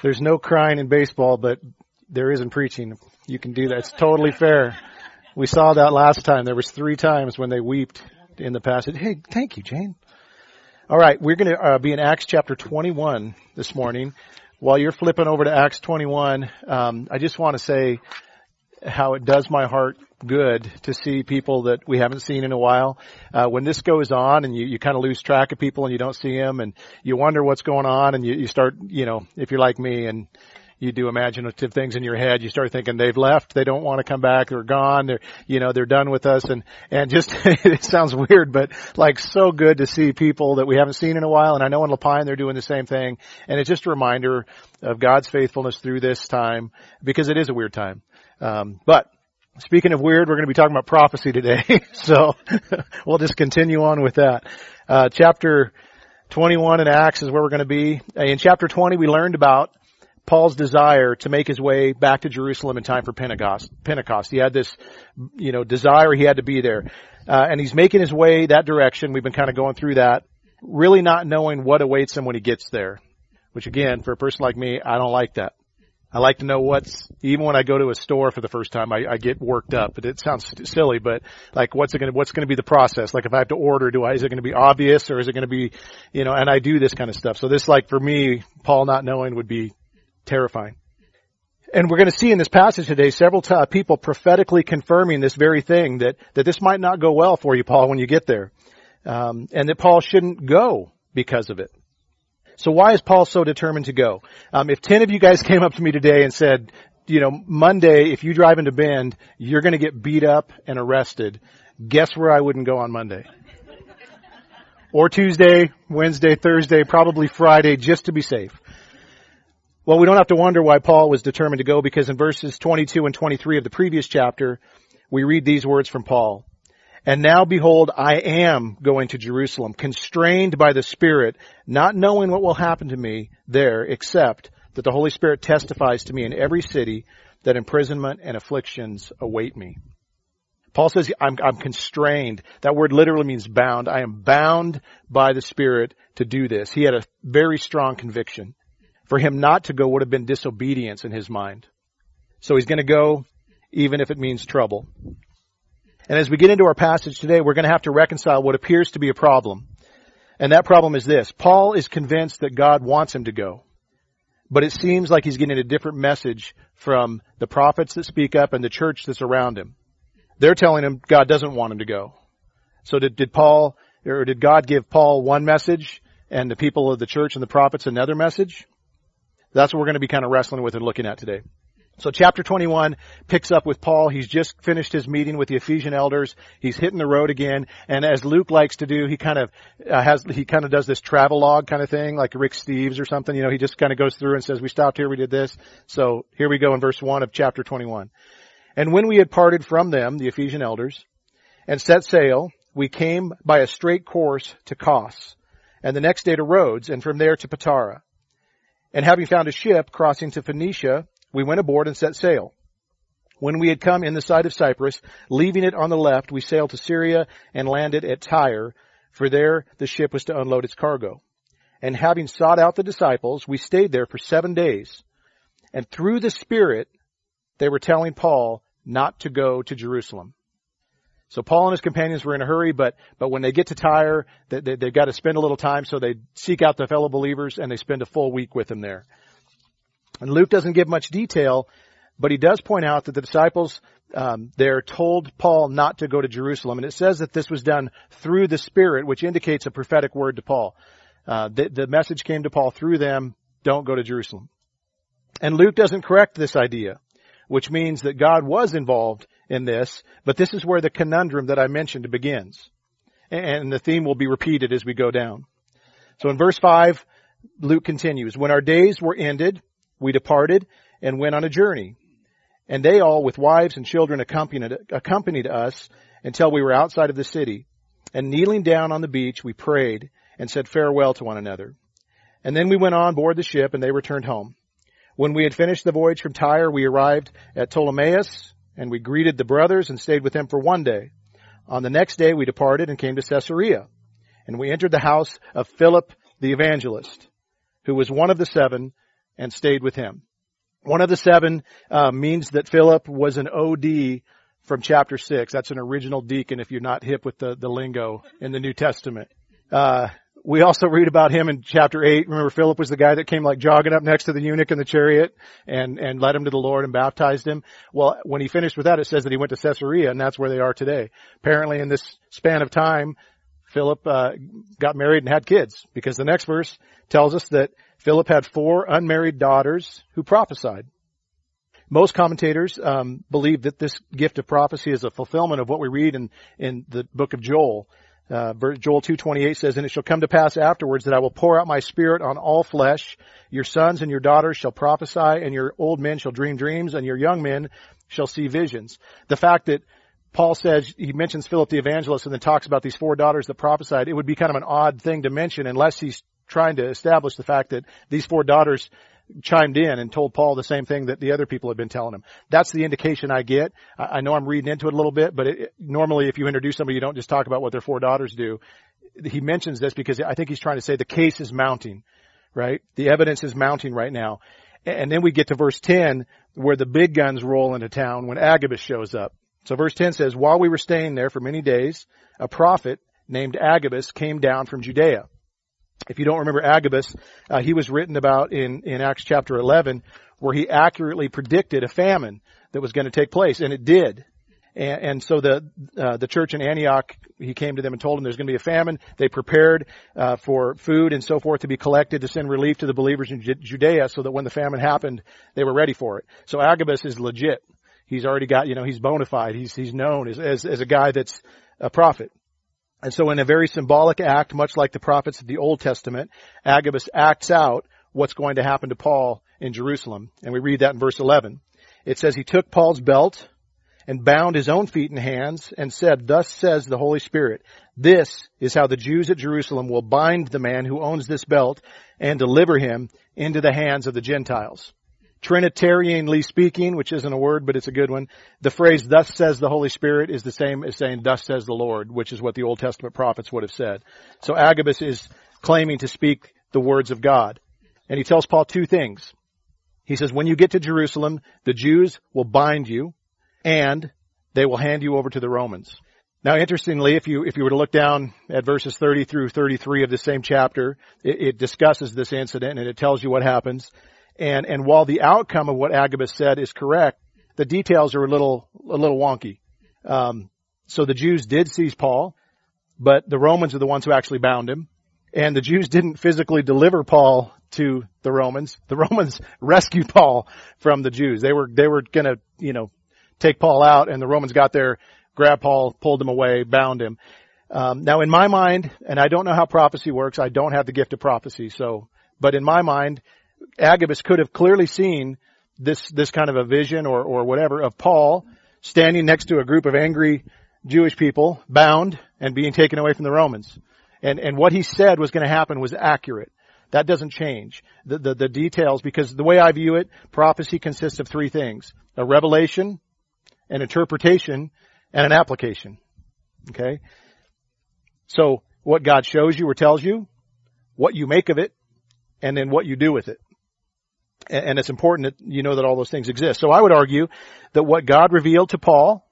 There's no crying in baseball, but there is in preaching. You can do that. It's totally fair. We saw that last time. There was three times when they wept in the passage. Hey, thank you, Jane. All right, we're going to uh, be in Acts chapter 21 this morning. While you're flipping over to Acts 21, um, I just want to say how it does my heart good to see people that we haven't seen in a while. Uh, when this goes on and you, you kind of lose track of people and you don't see them and you wonder what's going on and you, you start, you know, if you're like me and you do imaginative things in your head. You start thinking they've left, they don't want to come back, they're gone, they're, you know, they're done with us and, and just, it sounds weird, but like so good to see people that we haven't seen in a while. And I know in La Pine they're doing the same thing. And it's just a reminder of God's faithfulness through this time because it is a weird time. Um, but speaking of weird, we're going to be talking about prophecy today. so we'll just continue on with that. Uh, chapter 21 in Acts is where we're going to be. In chapter 20, we learned about Paul's desire to make his way back to Jerusalem in time for Pentecost. Pentecost. He had this, you know, desire. He had to be there, uh, and he's making his way that direction. We've been kind of going through that, really not knowing what awaits him when he gets there. Which again, for a person like me, I don't like that. I like to know what's, even when I go to a store for the first time, I, I get worked up, but it sounds silly, but like what's it going to, what's going to be the process? Like if I have to order, do I, is it going to be obvious or is it going to be, you know, and I do this kind of stuff. So this like for me, Paul not knowing would be terrifying. And we're going to see in this passage today several t- people prophetically confirming this very thing that, that this might not go well for you, Paul, when you get there. Um, and that Paul shouldn't go because of it. So why is Paul so determined to go? Um, if 10 of you guys came up to me today and said, you know, Monday, if you drive into Bend, you're going to get beat up and arrested, guess where I wouldn't go on Monday? or Tuesday, Wednesday, Thursday, probably Friday, just to be safe. Well, we don't have to wonder why Paul was determined to go because in verses 22 and 23 of the previous chapter, we read these words from Paul. And now behold, I am going to Jerusalem, constrained by the Spirit, not knowing what will happen to me there, except that the Holy Spirit testifies to me in every city that imprisonment and afflictions await me. Paul says, I'm, I'm constrained. That word literally means bound. I am bound by the Spirit to do this. He had a very strong conviction. For him not to go would have been disobedience in his mind. So he's going to go even if it means trouble. And as we get into our passage today, we're going to have to reconcile what appears to be a problem. And that problem is this. Paul is convinced that God wants him to go. But it seems like he's getting a different message from the prophets that speak up and the church that's around him. They're telling him God doesn't want him to go. So did, did Paul, or did God give Paul one message and the people of the church and the prophets another message? That's what we're going to be kind of wrestling with and looking at today. So chapter 21 picks up with Paul. He's just finished his meeting with the Ephesian elders. He's hitting the road again. And as Luke likes to do, he kind of uh, has, he kind of does this travel log kind of thing, like Rick Steves or something. You know, he just kind of goes through and says, we stopped here, we did this. So here we go in verse 1 of chapter 21. And when we had parted from them, the Ephesian elders, and set sail, we came by a straight course to Kos, and the next day to Rhodes, and from there to Patara. And having found a ship crossing to Phoenicia, we went aboard and set sail. When we had come in the sight of Cyprus, leaving it on the left, we sailed to Syria and landed at Tyre, for there the ship was to unload its cargo. And having sought out the disciples, we stayed there for seven days. And through the Spirit, they were telling Paul not to go to Jerusalem. So Paul and his companions were in a hurry, but, but when they get to Tyre, they, they, they've got to spend a little time, so they seek out the fellow believers and they spend a full week with them there. And Luke doesn't give much detail, but he does point out that the disciples um, there told Paul not to go to Jerusalem, and it says that this was done through the Spirit, which indicates a prophetic word to Paul. Uh, the, the message came to Paul through them: "Don't go to Jerusalem." And Luke doesn't correct this idea, which means that God was involved in this, but this is where the conundrum that I mentioned begins. And the theme will be repeated as we go down. So in verse 5, Luke continues, When our days were ended, we departed and went on a journey. And they all, with wives and children, accompanied, accompanied us until we were outside of the city. And kneeling down on the beach, we prayed and said farewell to one another. And then we went on board the ship and they returned home. When we had finished the voyage from Tyre, we arrived at Ptolemais and we greeted the brothers and stayed with them for one day. On the next day, we departed and came to Caesarea. And we entered the house of Philip the evangelist, who was one of the seven and stayed with him. One of the seven uh, means that Philip was an OD from chapter six. That's an original deacon if you're not hip with the, the lingo in the New Testament. Uh, we also read about him in chapter 8. Remember Philip was the guy that came like jogging up next to the eunuch in the chariot and, and led him to the Lord and baptized him. Well, when he finished with that, it says that he went to Caesarea and that's where they are today. Apparently in this span of time, Philip, uh, got married and had kids because the next verse tells us that Philip had four unmarried daughters who prophesied. Most commentators um, believe that this gift of prophecy is a fulfillment of what we read in, in the book of Joel. Uh, Joel 2:28 says, "And it shall come to pass afterwards that I will pour out my spirit on all flesh. Your sons and your daughters shall prophesy, and your old men shall dream dreams, and your young men shall see visions." The fact that Paul says he mentions Philip the evangelist and then talks about these four daughters that prophesied, it would be kind of an odd thing to mention unless he's trying to establish the fact that these four daughters chimed in and told Paul the same thing that the other people had been telling him. That's the indication I get. I, know I'm reading into it a little bit, but it, normally if you introduce somebody, you don't just talk about what their four daughters do. He mentions this because I think he's trying to say the case is mounting, right? The evidence is mounting right now. And then we get to verse 10 where the big guns roll into town when Agabus shows up. So verse 10 says, while we were staying there for many days, a prophet named Agabus came down from Judea if you don't remember Agabus, uh, he was written about in, in Acts chapter 11 where he accurately predicted a famine that was going to take place, and it did. And, and so the uh, the church in Antioch, he came to them and told them there's going to be a famine. They prepared uh, for food and so forth to be collected to send relief to the believers in Judea, so that when the famine happened, they were ready for it. So Agabus is legit. He's already got, you know, he's bona fide. He's he's known as as, as a guy that's a prophet. And so in a very symbolic act, much like the prophets of the Old Testament, Agabus acts out what's going to happen to Paul in Jerusalem. And we read that in verse 11. It says, he took Paul's belt and bound his own feet and hands and said, thus says the Holy Spirit, this is how the Jews at Jerusalem will bind the man who owns this belt and deliver him into the hands of the Gentiles. Trinitarianly speaking, which isn't a word, but it's a good one, the phrase, thus says the Holy Spirit is the same as saying, thus says the Lord, which is what the Old Testament prophets would have said. So Agabus is claiming to speak the words of God. And he tells Paul two things. He says, when you get to Jerusalem, the Jews will bind you and they will hand you over to the Romans. Now, interestingly, if you if you were to look down at verses 30 through 33 of the same chapter, it, it discusses this incident and it tells you what happens. And, and while the outcome of what Agabus said is correct, the details are a little, a little wonky. Um, so the Jews did seize Paul, but the Romans are the ones who actually bound him. And the Jews didn't physically deliver Paul to the Romans. The Romans rescued Paul from the Jews. They were, they were gonna, you know, take Paul out and the Romans got there, grabbed Paul, pulled him away, bound him. Um, now in my mind, and I don't know how prophecy works, I don't have the gift of prophecy, so, but in my mind, Agabus could have clearly seen this, this kind of a vision or, or whatever of Paul standing next to a group of angry Jewish people, bound and being taken away from the Romans. And, and what he said was going to happen was accurate. That doesn't change. The, the, the details, because the way I view it, prophecy consists of three things. A revelation, an interpretation, and an application. Okay? So, what God shows you or tells you, what you make of it, and then what you do with it and it's important that you know that all those things exist. So I would argue that what God revealed to Paul,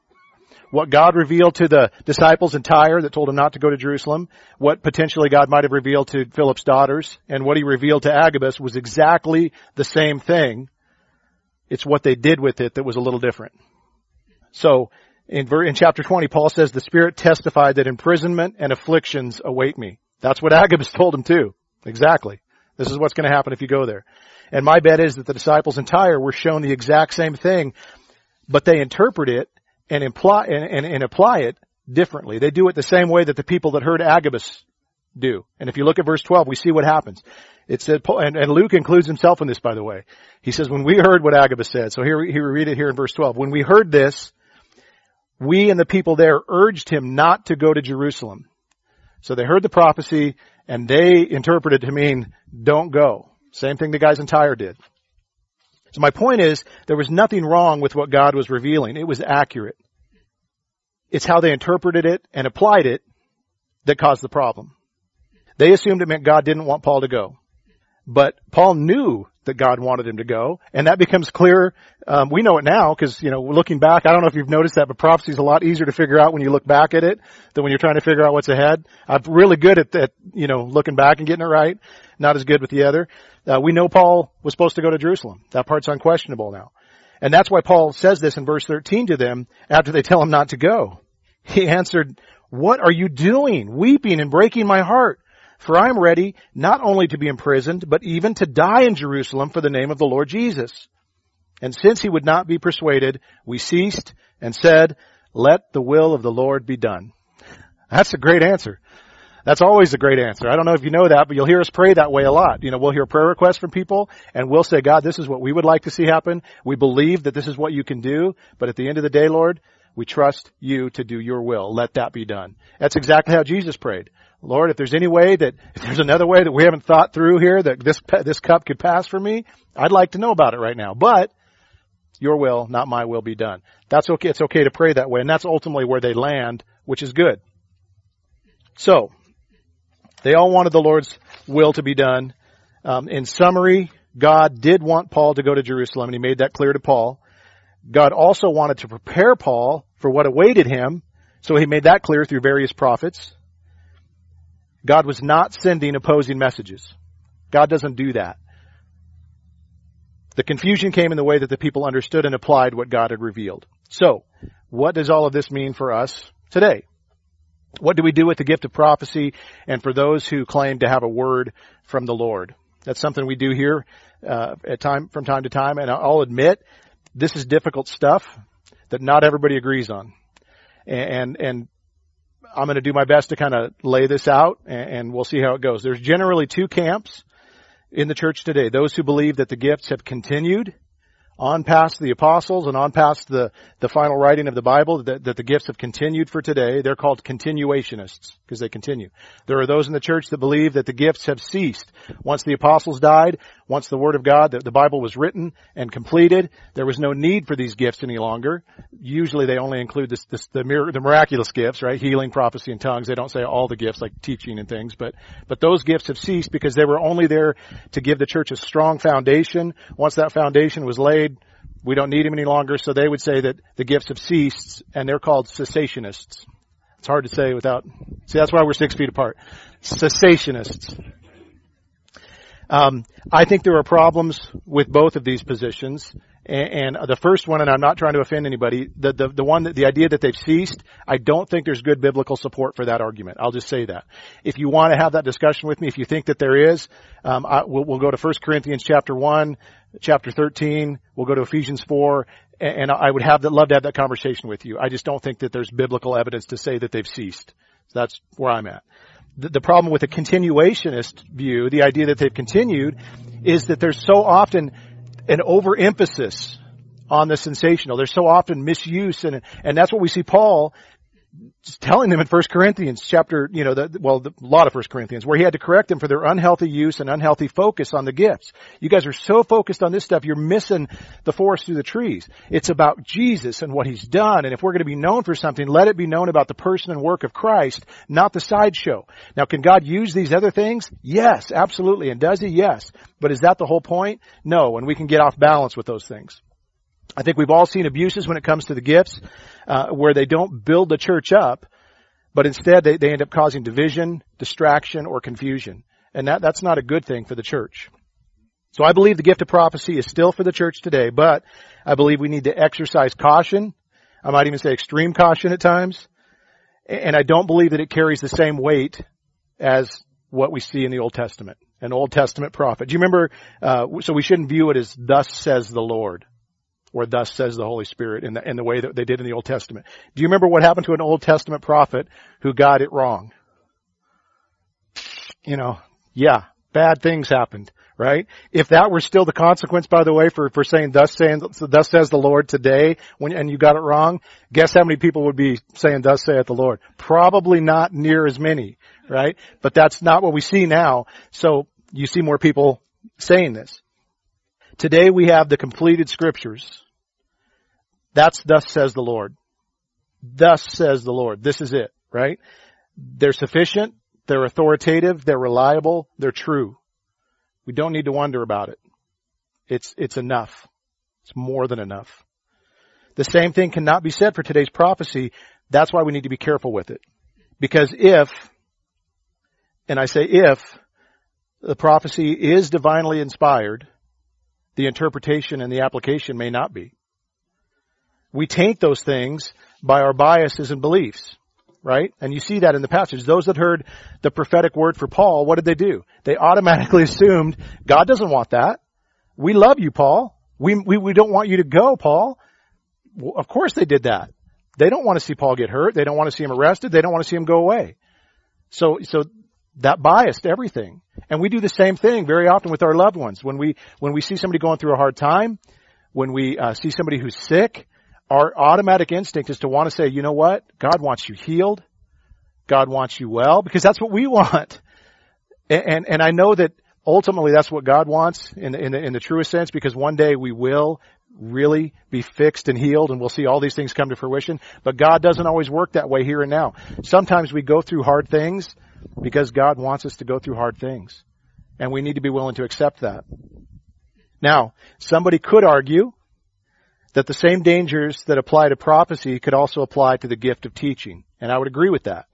what God revealed to the disciples in Tyre that told him not to go to Jerusalem, what potentially God might have revealed to Philip's daughters, and what he revealed to Agabus was exactly the same thing. It's what they did with it that was a little different. So in, in chapter 20, Paul says, the Spirit testified that imprisonment and afflictions await me. That's what Agabus told him too. Exactly. This is what's going to happen if you go there. And my bet is that the disciples in Tyre were shown the exact same thing, but they interpret it and imply and, and, and apply it differently. They do it the same way that the people that heard Agabus do. And if you look at verse 12, we see what happens. It said, and, and Luke includes himself in this, by the way. He says, when we heard what Agabus said, so here, here we read it here in verse 12. When we heard this, we and the people there urged him not to go to Jerusalem. So they heard the prophecy and they interpreted to mean, don't go. Same thing the guys in Tyre did. So my point is, there was nothing wrong with what God was revealing. It was accurate. It's how they interpreted it and applied it that caused the problem. They assumed it meant God didn't want Paul to go. But Paul knew that God wanted him to go, and that becomes clear. Um, we know it now because you know, looking back, I don't know if you've noticed that, but prophecy is a lot easier to figure out when you look back at it than when you're trying to figure out what's ahead. I'm really good at that, you know, looking back and getting it right. Not as good with the other. Uh, we know Paul was supposed to go to Jerusalem. That part's unquestionable now. And that's why Paul says this in verse 13 to them after they tell him not to go. He answered, what are you doing? Weeping and breaking my heart. For I am ready not only to be imprisoned, but even to die in Jerusalem for the name of the Lord Jesus. And since he would not be persuaded, we ceased and said, let the will of the Lord be done. That's a great answer. That's always a great answer. I don't know if you know that, but you'll hear us pray that way a lot. You know, we'll hear prayer requests from people and we'll say, God, this is what we would like to see happen. We believe that this is what you can do, but at the end of the day, Lord, we trust you to do your will. Let that be done. That's exactly how Jesus prayed. Lord, if there's any way that, if there's another way that we haven't thought through here that this, this cup could pass for me, I'd like to know about it right now. But, your will, not my will be done. That's okay. It's okay to pray that way. And that's ultimately where they land, which is good. So, they all wanted the Lord's will to be done. Um, in summary, God did want Paul to go to Jerusalem, and he made that clear to Paul. God also wanted to prepare Paul for what awaited him, so he made that clear through various prophets. God was not sending opposing messages. God doesn't do that. The confusion came in the way that the people understood and applied what God had revealed. So, what does all of this mean for us today? What do we do with the gift of prophecy and for those who claim to have a word from the Lord? That's something we do here uh, at time from time to time, and I'll admit this is difficult stuff that not everybody agrees on, and and I'm going to do my best to kind of lay this out, and, and we'll see how it goes. There's generally two camps in the church today: those who believe that the gifts have continued on past the apostles and on past the, the final writing of the Bible that, that the gifts have continued for today. They're called continuationists because they continue. There are those in the church that believe that the gifts have ceased. Once the apostles died, once the Word of God, the, the Bible was written and completed, there was no need for these gifts any longer. Usually they only include this, this, the, mir- the miraculous gifts, right? Healing, prophecy, and tongues. They don't say all the gifts like teaching and things, but, but those gifts have ceased because they were only there to give the church a strong foundation. Once that foundation was laid, we don't need them any longer, so they would say that the gifts have ceased, and they're called cessationists. It's hard to say without, see that's why we're six feet apart. Cessationists. Um, I think there are problems with both of these positions, and, and, the first one, and I'm not trying to offend anybody, the, the, the one that, the idea that they've ceased, I don't think there's good biblical support for that argument. I'll just say that. If you want to have that discussion with me, if you think that there is, um, I, we'll, we'll go to 1 Corinthians chapter 1, chapter 13, we'll go to Ephesians 4, and, I would have that, love to have that conversation with you. I just don't think that there's biblical evidence to say that they've ceased. So that's where I'm at. The, the problem with a continuationist view, the idea that they've continued, is that there's so often an overemphasis on the sensational. There's so often misuse and, and that's what we see Paul telling them in First Corinthians chapter, you know, the, well, the, a lot of First Corinthians, where he had to correct them for their unhealthy use and unhealthy focus on the gifts. You guys are so focused on this stuff, you're missing the forest through the trees. It's about Jesus and what he's done, and if we're going to be known for something, let it be known about the person and work of Christ, not the sideshow. Now, can God use these other things? Yes, absolutely. And does he? Yes. But is that the whole point? No, and we can get off balance with those things. I think we've all seen abuses when it comes to the gifts, uh, where they don't build the church up, but instead they, they end up causing division, distraction, or confusion. And that, that's not a good thing for the church. So I believe the gift of prophecy is still for the church today, but I believe we need to exercise caution. I might even say extreme caution at times. And I don't believe that it carries the same weight as what we see in the Old Testament, an Old Testament prophet. Do you remember, uh, so we shouldn't view it as thus says the Lord or thus says the Holy Spirit in the, in the way that they did in the Old Testament. Do you remember what happened to an Old Testament prophet who got it wrong? You know, yeah, bad things happened, right? If that were still the consequence, by the way, for, for saying thus saying, thus says the Lord today, when, and you got it wrong, guess how many people would be saying thus saith the Lord? Probably not near as many, right? But that's not what we see now. So you see more people saying this. Today we have the completed scriptures that's thus says the Lord. Thus says the Lord. This is it, right? They're sufficient, they're authoritative, they're reliable, they're true. We don't need to wonder about it. It's, it's enough. It's more than enough. The same thing cannot be said for today's prophecy. That's why we need to be careful with it. Because if, and I say if, the prophecy is divinely inspired, the interpretation and the application may not be. We taint those things by our biases and beliefs, right? And you see that in the passage. Those that heard the prophetic word for Paul, what did they do? They automatically assumed God doesn't want that. We love you, Paul. We, we, we don't want you to go, Paul. Well, of course they did that. They don't want to see Paul get hurt. They don't want to see him arrested. They don't want to see him go away. So, so that biased everything. And we do the same thing very often with our loved ones. When we, when we see somebody going through a hard time, when we uh, see somebody who's sick, our automatic instinct is to want to say, you know what? God wants you healed. God wants you well because that's what we want. And, and, I know that ultimately that's what God wants in in in the truest sense because one day we will really be fixed and healed and we'll see all these things come to fruition. But God doesn't always work that way here and now. Sometimes we go through hard things because God wants us to go through hard things. And we need to be willing to accept that. Now, somebody could argue that the same dangers that apply to prophecy could also apply to the gift of teaching. And I would agree with that.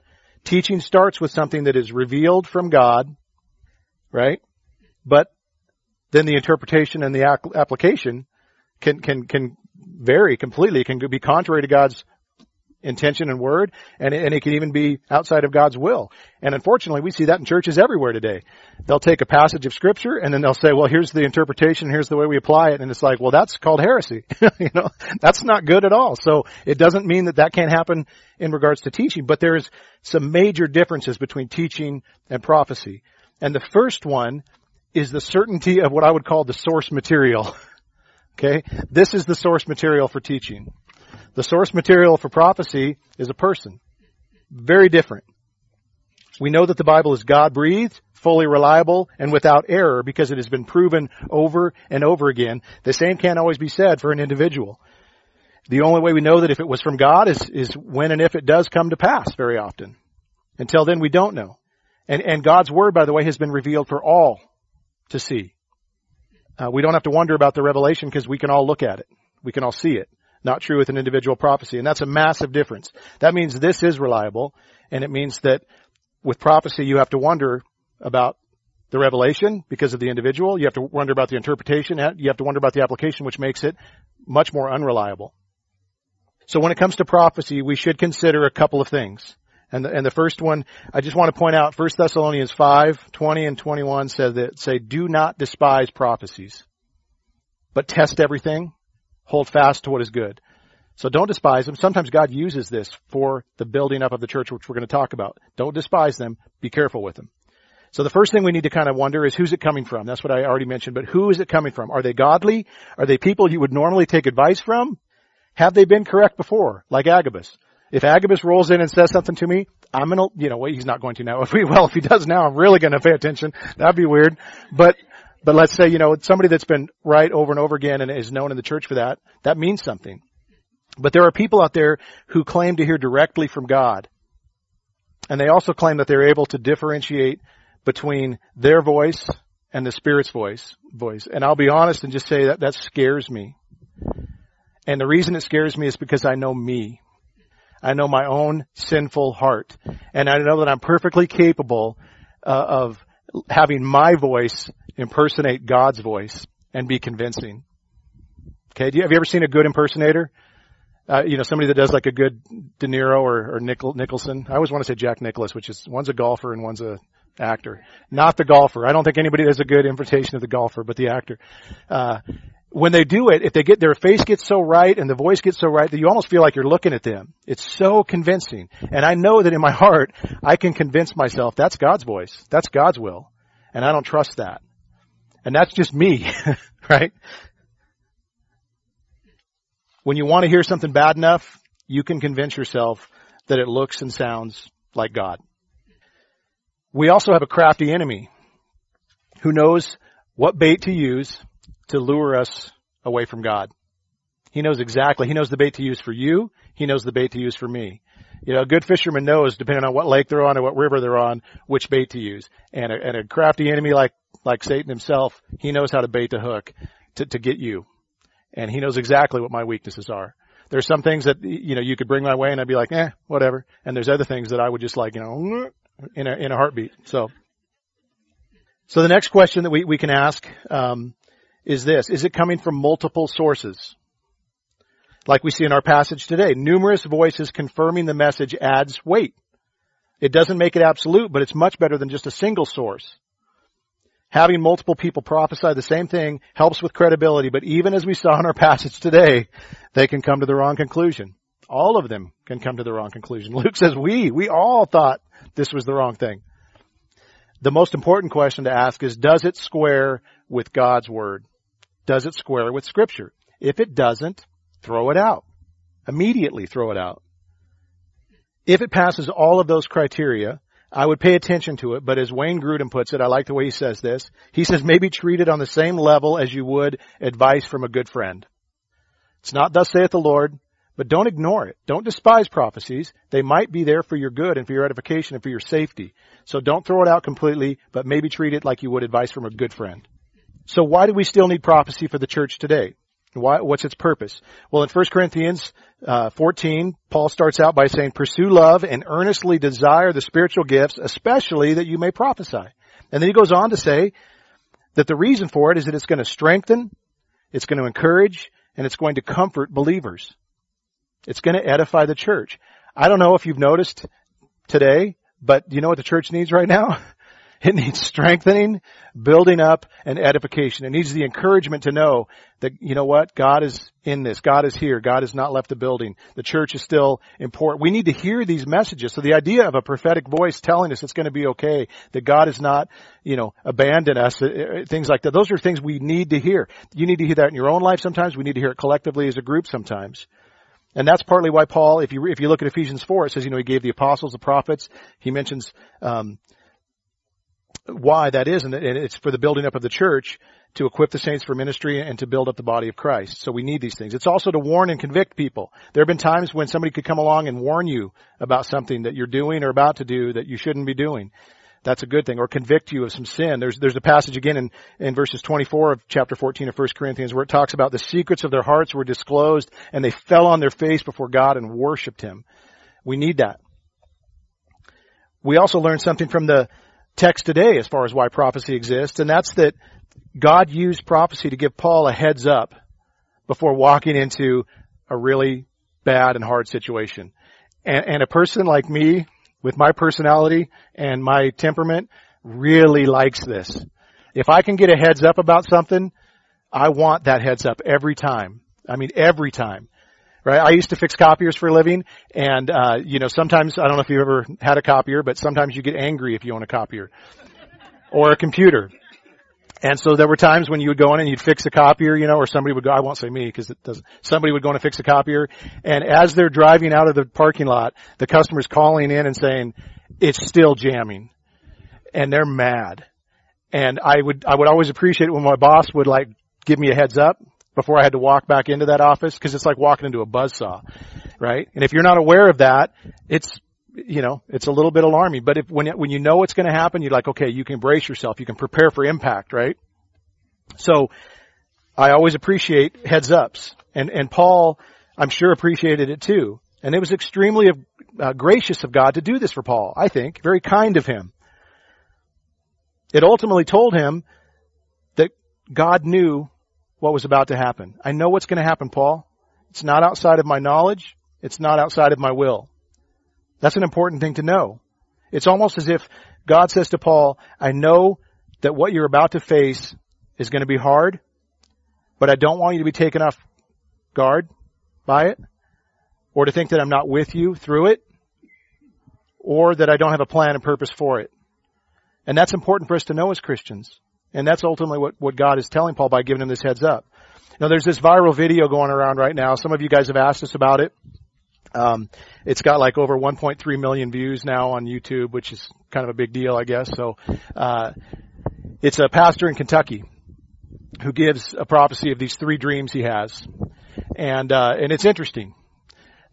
Teaching starts with something that is revealed from God, right? But then the interpretation and the application can, can, can vary completely. It can be contrary to God's intention and word, and, and it can even be outside of God's will. And unfortunately, we see that in churches everywhere today. They'll take a passage of scripture and then they'll say, well, here's the interpretation, here's the way we apply it, and it's like, well, that's called heresy. you know, that's not good at all. So it doesn't mean that that can't happen in regards to teaching, but there's some major differences between teaching and prophecy. And the first one is the certainty of what I would call the source material. okay? This is the source material for teaching. The source material for prophecy is a person. Very different. We know that the Bible is God breathed, fully reliable, and without error because it has been proven over and over again. The same can't always be said for an individual. The only way we know that if it was from God is, is when and if it does come to pass very often. Until then we don't know. And, and God's Word, by the way, has been revealed for all to see. Uh, we don't have to wonder about the revelation because we can all look at it. We can all see it not true with an individual prophecy. And that's a massive difference. That means this is reliable, and it means that with prophecy you have to wonder about the revelation because of the individual. You have to wonder about the interpretation. You have to wonder about the application, which makes it much more unreliable. So when it comes to prophecy, we should consider a couple of things. And the, and the first one, I just want to point out, 1 Thessalonians 5, 20 and 21 says that, say, do not despise prophecies, but test everything hold fast to what is good. So don't despise them. Sometimes God uses this for the building up of the church, which we're going to talk about. Don't despise them. Be careful with them. So the first thing we need to kind of wonder is who's it coming from? That's what I already mentioned, but who is it coming from? Are they godly? Are they people you would normally take advice from? Have they been correct before? Like Agabus. If Agabus rolls in and says something to me, I'm gonna, you know, well, he's not going to now. If we, well, if he does now, I'm really gonna pay attention. That'd be weird. But but let's say, you know, somebody that's been right over and over again and is known in the church for that, that means something. But there are people out there who claim to hear directly from God. And they also claim that they're able to differentiate between their voice and the Spirit's voice, voice. And I'll be honest and just say that that scares me. And the reason it scares me is because I know me. I know my own sinful heart. And I know that I'm perfectly capable uh, of having my voice impersonate God's voice and be convincing. Okay, you, have you ever seen a good impersonator? Uh, you know, somebody that does like a good De Niro or, or Nicol, Nicholson. I always want to say Jack Nicklaus, which is one's a golfer and one's a actor. Not the golfer. I don't think anybody does a good imitation of the golfer, but the actor. Uh, when they do it, if they get their face gets so right and the voice gets so right that you almost feel like you're looking at them. It's so convincing. And I know that in my heart, I can convince myself that's God's voice. That's God's will. And I don't trust that. And that's just me, right? When you want to hear something bad enough, you can convince yourself that it looks and sounds like God. We also have a crafty enemy who knows what bait to use to lure us away from God. He knows exactly. He knows the bait to use for you. He knows the bait to use for me. You know, a good fisherman knows, depending on what lake they're on or what river they're on, which bait to use. And a, and a crafty enemy like like Satan himself, he knows how to bait the hook to, to get you. And he knows exactly what my weaknesses are. There's some things that, you know, you could bring my way and I'd be like, eh, whatever. And there's other things that I would just like, you know, in a, in a heartbeat. So, so the next question that we, we can ask, um, is this. Is it coming from multiple sources? Like we see in our passage today, numerous voices confirming the message adds weight. It doesn't make it absolute, but it's much better than just a single source. Having multiple people prophesy the same thing helps with credibility, but even as we saw in our passage today, they can come to the wrong conclusion. All of them can come to the wrong conclusion. Luke says we, we all thought this was the wrong thing. The most important question to ask is, does it square with God's Word? Does it square with Scripture? If it doesn't, throw it out. Immediately throw it out. If it passes all of those criteria, I would pay attention to it, but as Wayne Grudem puts it, I like the way he says this. He says maybe treat it on the same level as you would advice from a good friend. It's not thus saith the Lord, but don't ignore it. Don't despise prophecies. They might be there for your good and for your edification and for your safety. So don't throw it out completely, but maybe treat it like you would advice from a good friend. So why do we still need prophecy for the church today? Why, what's its purpose? Well, in 1 Corinthians uh, 14, Paul starts out by saying, "Pursue love and earnestly desire the spiritual gifts, especially that you may prophesy." And then he goes on to say that the reason for it is that it's going to strengthen, it's going to encourage, and it's going to comfort believers. It's going to edify the church. I don't know if you've noticed today, but you know what the church needs right now? It needs strengthening, building up, and edification. It needs the encouragement to know that, you know what, God is in this. God is here. God has not left the building. The church is still important. We need to hear these messages. So the idea of a prophetic voice telling us it's going to be okay, that God has not, you know, abandoned us, uh, uh, things like that. Those are things we need to hear. You need to hear that in your own life sometimes. We need to hear it collectively as a group sometimes. And that's partly why Paul, if you if you look at Ephesians four, it says you know he gave the apostles, the prophets. He mentions um, why that is, and it's for the building up of the church to equip the saints for ministry and to build up the body of Christ. So we need these things. It's also to warn and convict people. There have been times when somebody could come along and warn you about something that you're doing or about to do that you shouldn't be doing. That's a good thing. Or convict you of some sin. There's, there's a passage again in, in verses 24 of chapter 14 of 1 Corinthians where it talks about the secrets of their hearts were disclosed and they fell on their face before God and worshiped Him. We need that. We also learn something from the, text today as far as why prophecy exists, and that's that God used prophecy to give Paul a heads up before walking into a really bad and hard situation. And, and a person like me, with my personality and my temperament, really likes this. If I can get a heads up about something, I want that heads up every time. I mean, every time right? I used to fix copiers for a living, and uh, you know, sometimes I don't know if you've ever had a copier, but sometimes you get angry if you own a copier or a computer. And so there were times when you would go in and you'd fix a copier, you know, or somebody would go, I won't say me because it doesn't, somebody would go in and fix a copier. And as they're driving out of the parking lot, the customer's calling in and saying, it's still jamming. And they're mad. And I would, I would always appreciate it when my boss would like give me a heads up before I had to walk back into that office because it's like walking into a buzzsaw, right? And if you're not aware of that, it's you know, it's a little bit alarming. But if when when you know what's going to happen, you're like, okay, you can brace yourself, you can prepare for impact, right? So, I always appreciate heads ups, and and Paul, I'm sure appreciated it too. And it was extremely uh, gracious of God to do this for Paul. I think very kind of him. It ultimately told him that God knew what was about to happen. I know what's going to happen, Paul. It's not outside of my knowledge. It's not outside of my will. That's an important thing to know. It's almost as if God says to Paul, I know that what you're about to face is going to be hard, but I don't want you to be taken off guard by it, or to think that I'm not with you through it, or that I don't have a plan and purpose for it. And that's important for us to know as Christians. And that's ultimately what, what God is telling Paul by giving him this heads up. Now there's this viral video going around right now. Some of you guys have asked us about it. Um, it's got like over 1.3 million views now on YouTube, which is kind of a big deal, I guess. So, uh, it's a pastor in Kentucky who gives a prophecy of these three dreams he has. And, uh, and it's interesting.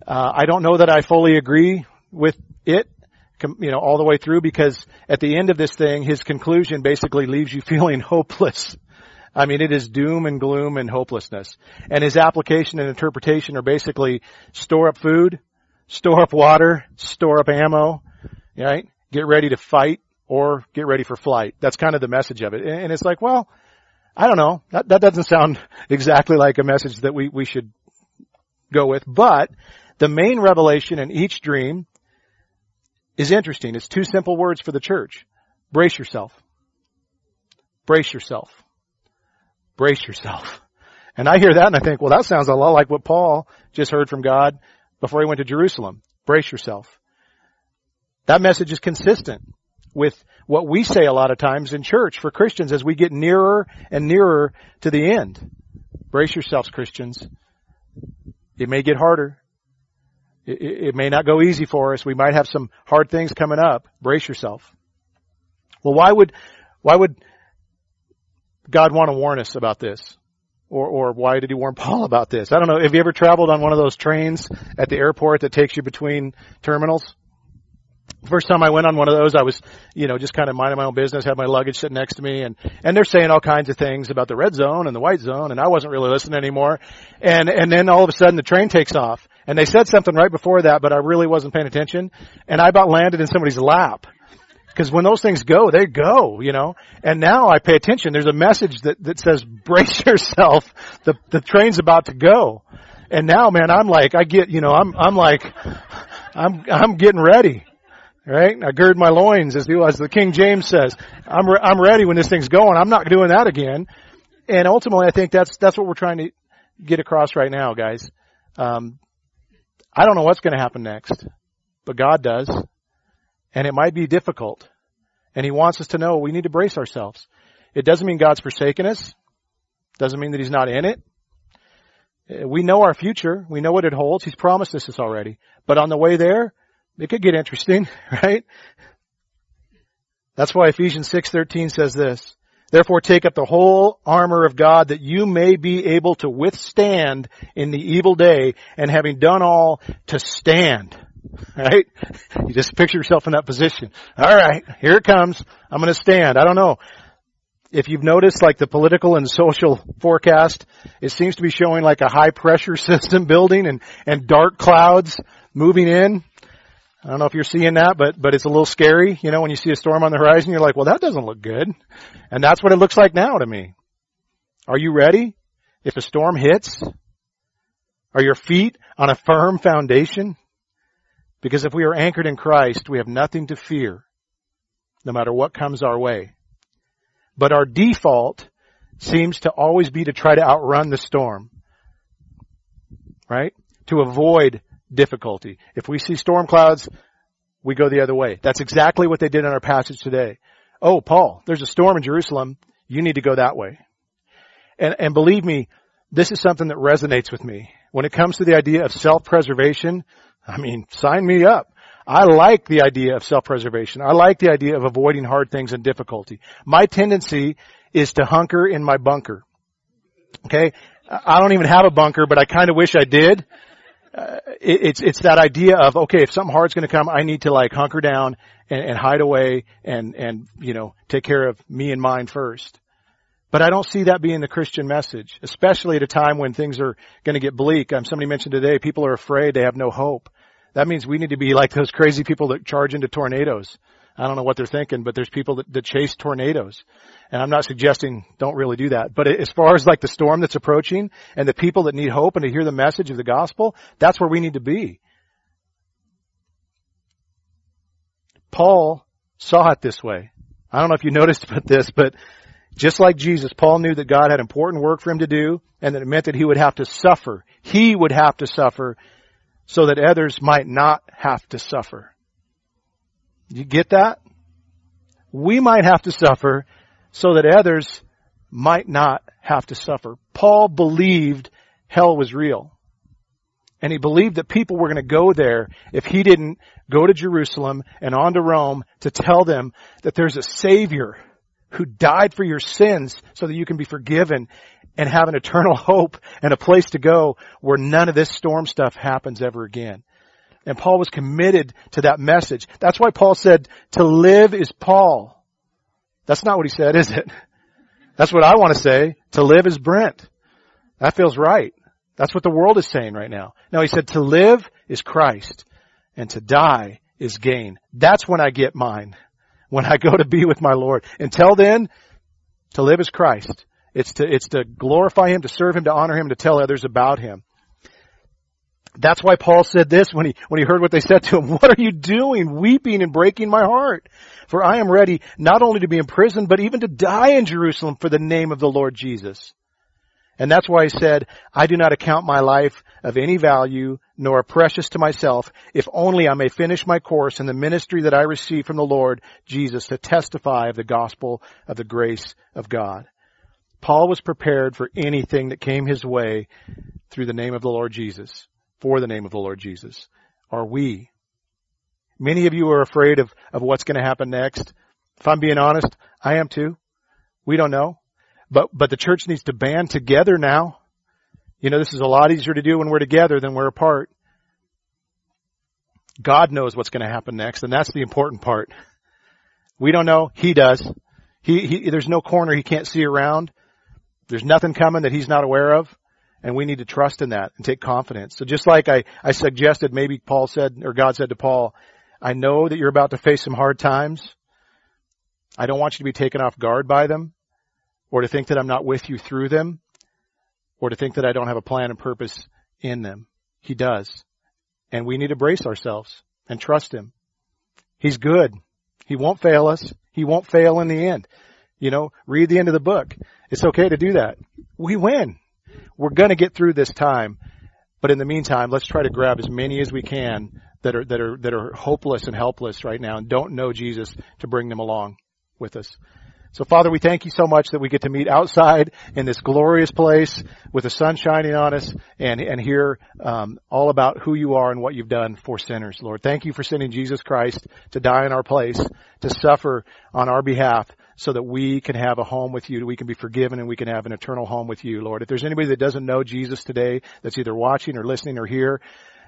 Uh, I don't know that I fully agree with it you know, all the way through because at the end of this thing, his conclusion basically leaves you feeling hopeless. I mean, it is doom and gloom and hopelessness. And his application and interpretation are basically store up food, store up water, store up ammo, right? Get ready to fight or get ready for flight. That's kind of the message of it. And it's like, well, I don't know. That, that doesn't sound exactly like a message that we, we should go with, but the main revelation in each dream is interesting. It's two simple words for the church. Brace yourself. Brace yourself. Brace yourself. And I hear that and I think, well, that sounds a lot like what Paul just heard from God before he went to Jerusalem. Brace yourself. That message is consistent with what we say a lot of times in church for Christians as we get nearer and nearer to the end. Brace yourselves, Christians. It may get harder. It, may not go easy for us. We might have some hard things coming up. Brace yourself. Well, why would, why would God want to warn us about this? Or, or why did he warn Paul about this? I don't know. Have you ever traveled on one of those trains at the airport that takes you between terminals? First time I went on one of those, I was, you know, just kind of minding my own business, had my luggage sitting next to me, and and they're saying all kinds of things about the red zone and the white zone, and I wasn't really listening anymore. And and then all of a sudden the train takes off, and they said something right before that, but I really wasn't paying attention, and I about landed in somebody's lap. Because when those things go, they go, you know. And now I pay attention. There's a message that that says, "Brace yourself. The the train's about to go." And now, man, I'm like, I get, you know, I'm I'm like, I'm I'm getting ready right? I gird my loins, as the, as the King James says. I'm, re- I'm ready when this thing's going. I'm not doing that again. And ultimately, I think that's, that's what we're trying to get across right now, guys. Um, I don't know what's going to happen next, but God does. And it might be difficult. And He wants us to know we need to brace ourselves. It doesn't mean God's forsaken us. Doesn't mean that He's not in it. Eh, we know our future. We know what it holds. He's promised us this already. But on the way there, it could get interesting, right? That's why Ephesians 6:13 says this. Therefore take up the whole armor of God that you may be able to withstand in the evil day and having done all to stand. Right? You just picture yourself in that position. Alright, here it comes. I'm gonna stand. I don't know. If you've noticed like the political and social forecast, it seems to be showing like a high pressure system building and, and dark clouds moving in. I don't know if you're seeing that, but, but it's a little scary. You know, when you see a storm on the horizon, you're like, well, that doesn't look good. And that's what it looks like now to me. Are you ready? If a storm hits, are your feet on a firm foundation? Because if we are anchored in Christ, we have nothing to fear, no matter what comes our way. But our default seems to always be to try to outrun the storm. Right? To avoid difficulty. If we see storm clouds, we go the other way. That's exactly what they did in our passage today. Oh, Paul, there's a storm in Jerusalem. You need to go that way. And, and believe me, this is something that resonates with me. When it comes to the idea of self-preservation, I mean, sign me up. I like the idea of self-preservation. I like the idea of avoiding hard things and difficulty. My tendency is to hunker in my bunker. Okay? I don't even have a bunker, but I kind of wish I did uh, it, it's it's that idea of okay, if something hard's going to come, I need to like hunker down and, and hide away and and you know take care of me and mine first. But I don't see that being the Christian message, especially at a time when things are going to get bleak. Um, somebody mentioned today, people are afraid, they have no hope. That means we need to be like those crazy people that charge into tornadoes. I don't know what they're thinking, but there's people that, that chase tornadoes. And I'm not suggesting don't really do that. But as far as like the storm that's approaching and the people that need hope and to hear the message of the gospel, that's where we need to be. Paul saw it this way. I don't know if you noticed about this, but just like Jesus, Paul knew that God had important work for him to do and that it meant that he would have to suffer. He would have to suffer so that others might not have to suffer. You get that? We might have to suffer so that others might not have to suffer. Paul believed hell was real. And he believed that people were going to go there if he didn't go to Jerusalem and on to Rome to tell them that there's a Savior who died for your sins so that you can be forgiven and have an eternal hope and a place to go where none of this storm stuff happens ever again. And Paul was committed to that message. That's why Paul said, to live is Paul. That's not what he said, is it? That's what I want to say. To live is Brent. That feels right. That's what the world is saying right now. No, he said to live is Christ and to die is gain. That's when I get mine. When I go to be with my Lord. Until then, to live is Christ. It's to, it's to glorify Him, to serve Him, to honor Him, to tell others about Him. That's why Paul said this when he, when he heard what they said to him. What are you doing? Weeping and breaking my heart. For I am ready not only to be imprisoned, but even to die in Jerusalem for the name of the Lord Jesus. And that's why he said, I do not account my life of any value, nor precious to myself, if only I may finish my course in the ministry that I receive from the Lord Jesus to testify of the gospel of the grace of God. Paul was prepared for anything that came his way through the name of the Lord Jesus, for the name of the Lord Jesus. Are we? Many of you are afraid of, of what's going to happen next. If I'm being honest, I am too. We don't know. But, but the church needs to band together now. You know, this is a lot easier to do when we're together than we're apart. God knows what's going to happen next, and that's the important part. We don't know. He does. He, he, there's no corner he can't see around. There's nothing coming that he's not aware of. And we need to trust in that and take confidence. So just like I, I suggested, maybe Paul said, or God said to Paul, I know that you're about to face some hard times. I don't want you to be taken off guard by them or to think that I'm not with you through them, or to think that I don't have a plan and purpose in them. He does. And we need to brace ourselves and trust Him. He's good. He won't fail us. He won't fail in the end. You know, read the end of the book. It's okay to do that. We win. We're gonna get through this time. But in the meantime, let's try to grab as many as we can that are, that are, that are hopeless and helpless right now and don't know Jesus to bring them along with us. So Father, we thank you so much that we get to meet outside in this glorious place with the sun shining on us and, and hear um, all about who you are and what you've done for sinners, Lord. Thank you for sending Jesus Christ to die in our place, to suffer on our behalf so that we can have a home with you, we can be forgiven and we can have an eternal home with you, Lord. If there's anybody that doesn't know Jesus today that's either watching or listening or here,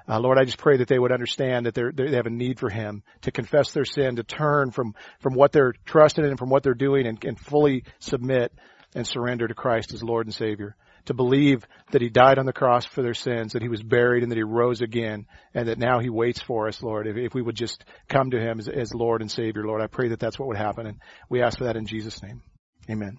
uh, Lord, I just pray that they would understand that they're, they have a need for Him to confess their sin, to turn from, from what they're trusting in and from what they're doing and, and fully submit and surrender to Christ as Lord and Savior. To believe that He died on the cross for their sins, that He was buried and that He rose again, and that now He waits for us, Lord. If, if we would just come to Him as, as Lord and Savior, Lord, I pray that that's what would happen. And we ask for that in Jesus' name. Amen.